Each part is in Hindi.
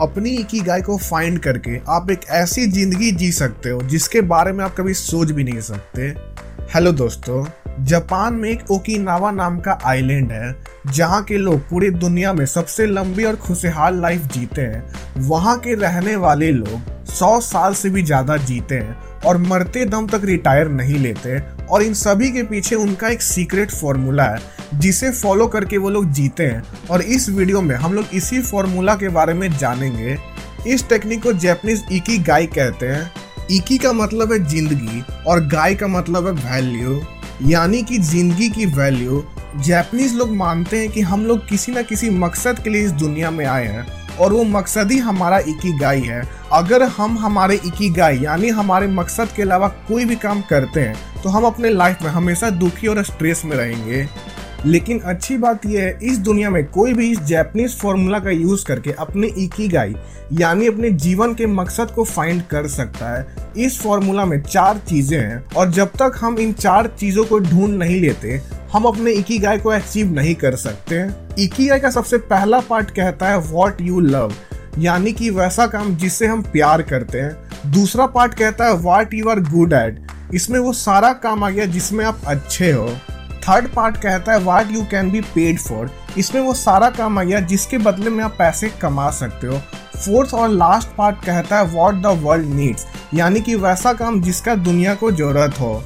अपनी इकी गाय को फाइंड करके आप एक ऐसी ज़िंदगी जी सकते हो, जिसके बारे में आप कभी सोच भी नहीं सकते। हेलो दोस्तों, जापान में एक ओकिनावा नाम का आइलैंड है, जहाँ के लोग पूरी दुनिया में सबसे लंबी और खुशहाल लाइफ जीते हैं। वहाँ के रहने वाले लोग सौ साल से भी ज़्यादा जीते हैं और मरते दम तक रिटायर नहीं लेते और इन सभी के पीछे उनका एक सीक्रेट फॉर्मूला है, जिसे फॉलो करके वो लोग जीते हैं। और इस वीडियो में हम लोग इसी फॉर्मूला के बारे में जानेंगे। इस टेक्निक को जैपनीज इकी गाय कहते हैं। इकी का मतलब है ज़िंदगी और गाय का मतलब है वैल्यू यानी कि ज़िंदगी की वैल्यू जैपनीज लोग मानते हैं कि हम लोग किसी ना किसी मकसद के लिए इस दुनिया में आए हैं। और वो मकसद ही हमारा इकी गाय है। अगर हम हमारे इकी गाय यानी हमारे मकसद के अलावा कोई भी काम करते हैं तो हम अपने लाइफ में हमेशा दुखी और स्ट्रेस में रहेंगे। लेकिन अच्छी बात यह है, इस दुनिया में कोई भी इस जैपनीज फॉर्मूला का यूज़ करके अपने इकी गाय यानी अपने जीवन के मकसद को फाइंड कर सकता है। इस फॉर्मूला में चार चीज़ें हैं, और जब तक हम इन चार चीज़ों को ढूंढ नहीं लेते, हम अपने इकी गाय को अचीव नहीं कर सकते। इकी गाय का सबसे पहला पार्ट कहता है वॉट यू लव यानी कि वैसा काम जिससे हम प्यार करते हैं। दूसरा पार्ट कहता है what you are good at इसमें वो सारा काम आ गया जिसमें आप अच्छे हो। थर्ड पार्ट कहता है what you can be paid for इसमें वो सारा काम आ गया जिसके बदले में आप पैसे कमा सकते हो। फोर्थ और लास्ट पार्ट कहता है वॉट द वर्ल्ड नीड्स यानी कि वैसा काम जिसका दुनिया को ज़रूरत हो।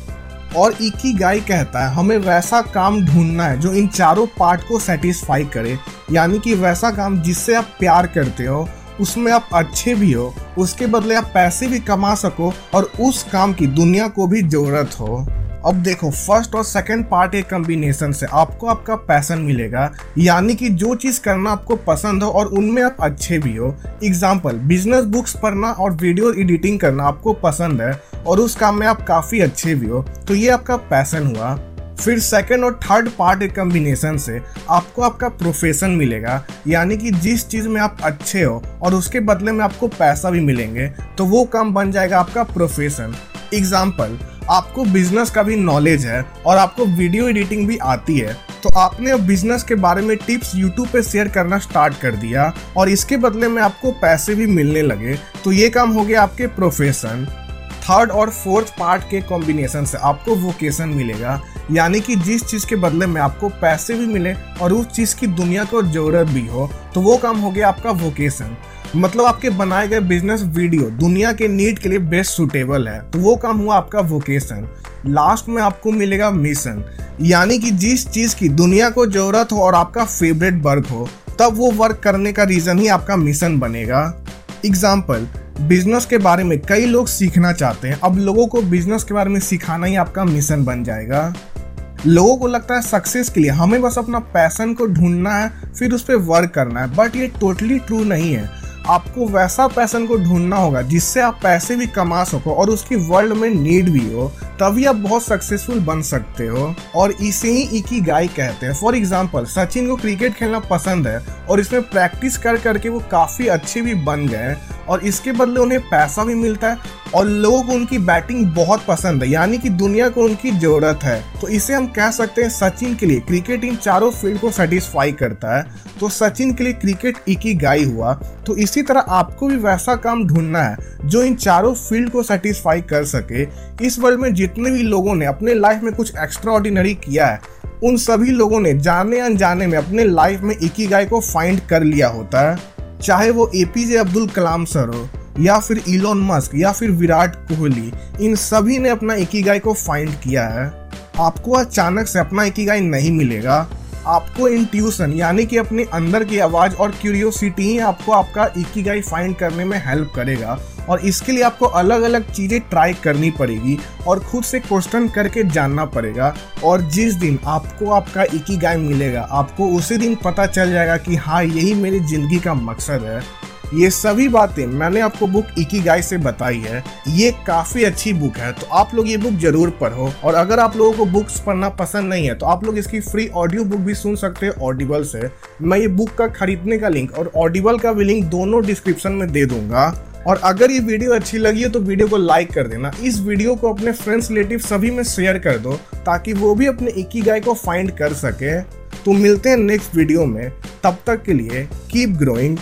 और इकी गाय कहता है, हमें वैसा काम ढूंढना है जो इन चारों पार्ट को सेटिस्फाई करे। यानी कि वैसा काम जिससे आप प्यार करते हो, उसमें आप अच्छे भी हो, उसके बदले आप पैसे भी कमा सको और उस काम की दुनिया को भी ज़रूरत हो। अब देखो फ़र्स्ट और सेकंड पार्ट के कॉम्बिनेशन से आपको आपका पैसन मिलेगा। यानी कि जो चीज़ करना आपको पसंद हो और उनमें आप अच्छे भी हो। एग्ज़ाम्पल बिज़नेस बुक्स पढ़ना और वीडियो एडिटिंग करना आपको पसंद है। और उस काम में आप काफ़ी अच्छे भी हो। तो ये आपका पैसन हुआ। फिर सेकंड और थर्ड पार्ट के कॉम्बिनेशन से आपको आपका प्रोफेशन मिलेगा। यानी कि जिस चीज़ में आप अच्छे हो और उसके बदले में आपको पैसा भी मिलेंगे तो वो काम बन जाएगा आपका प्रोफेशन एग्ज़ाम्पल आपको बिज़नेस का भी नॉलेज है और आपको वीडियो एडिटिंग भी आती है। तो आपने अब बिज़नेस के बारे में टिप्स यूट्यूब पे शेयर करना स्टार्ट कर दिया और इसके बदले में आपको पैसे भी मिलने लगे। तो ये काम हो गया आपके प्रोफेशन थर्ड और फोर्थ पार्ट के कॉम्बिनेशन से आपको वोकेशन मिलेगा। यानी कि जिस चीज़ के बदले में आपको पैसे भी मिले और उस चीज़ की दुनिया को ज़रूरत भी हो तो वो काम हो गया आपका वोकेशन मतलब आपके बनाए गए बिज़नेस वीडियो दुनिया के नीड के लिए बेस्ट सुटेबल है तो वो काम हुआ आपका वोकेशन लास्ट में आपको मिलेगा मिशन यानी कि जिस चीज़ की दुनिया को ज़रूरत हो और आपका फेवरेट वर्क हो, तब वो वर्क करने का रीजन ही आपका मिशन बनेगा। एग्ज़ाम्पल बिज़नेस के बारे में कई लोग सीखना चाहते हैं। अब लोगों को बिज़नेस के बारे में सिखाना ही आपका मिशन बन जाएगा। लोगों को लगता है सक्सेस के लिए हमें बस अपना पैसन को ढूंढना है, फिर उस पर वर्क करना है। बट ये टोटली ट्रू नहीं है। आपको वैसा पैसन को ढूंढना होगा जिससे आप पैसे भी कमा सको और उसकी वर्ल्ड में नीड भी हो, तभी आप बहुत सक्सेसफुल बन सकते हो। और इसे ही इकी गाय कहते हैं। फॉर एग्ज़ाम्पल सचिन को क्रिकेट खेलना पसंद है और इसमें प्रैक्टिस कर करके वो काफ़ी अच्छे भी बन गए और इसके बदले उन्हें पैसा भी मिलता है और लोगों को उनकी बैटिंग बहुत पसंद है, यानी कि दुनिया को उनकी ज़रूरत है। तो इसे हम कह सकते हैं सचिन के लिए, क्रिकेट इन चारों फ़ील्ड को सेटिस्फाई करता है। तो सचिन के लिए क्रिकेट एक ही गाय हुआ। तो इसी तरह आपको भी वैसा काम ढूंढना है जो इन चारों फ़ील्ड को सेटिस्फाई कर सके। इस वर्ल्ड में जितने भी लोगों ने अपने लाइफ में कुछ एक्स्ट्रा किया है, उन सभी लोगों ने जाने अनजाने में अपने लाइफ में ही गाय को फाइंड कर लिया होता है। चाहे वो A P J Abdul Kalam sir हो, या फिर इलोन मस्क या फिर विराट कोहली, इन सभी ने अपना एकीगाई को फाइंड किया है। आपको अचानक से अपना एकीगाई नहीं मिलेगा। आपको इंट्यूशन यानी कि अपने अंदर की आवाज़ और क्यूरियोसिटी ही आपको आपका इकीगाई फाइंड करने में हेल्प करेगा। और इसके लिए आपको अलग अलग चीज़ें ट्राई करनी पड़ेगी और खुद से क्वेश्चन करके जानना पड़ेगा। और जिस दिन आपको आपका इकी गाय मिलेगा, आपको उसी दिन पता चल जाएगा कि हाँ यही मेरी ज़िंदगी का मकसद है। ये सभी बातें मैंने आपको बुक इकी गाय से बताई है। ये काफ़ी अच्छी बुक है तो आप लोग ये बुक ज़रूर पढ़ो। और अगर आप लोगों को बुक्स पढ़ना पसंद नहीं है तो आप लोग इसकी फ्री ऑडियो बुक भी सुन सकते हैं ऑडिबल से। मैं ये बुक का खरीदने का लिंक और ऑडिबल का भी लिंक दोनों डिस्क्रिप्शन में दे दूँगा। और अगर ये वीडियो अच्छी लगी है तो वीडियो को लाइक कर देना। इस वीडियो को अपने फ्रेंड्स रिलेटिव सभी में शेयर कर दो, ताकि वो भी अपने इक्की गाय को फाइंड कर सके। तो मिलते हैं नेक्स्ट वीडियो में। तब तक के लिए कीप ग्रोइंग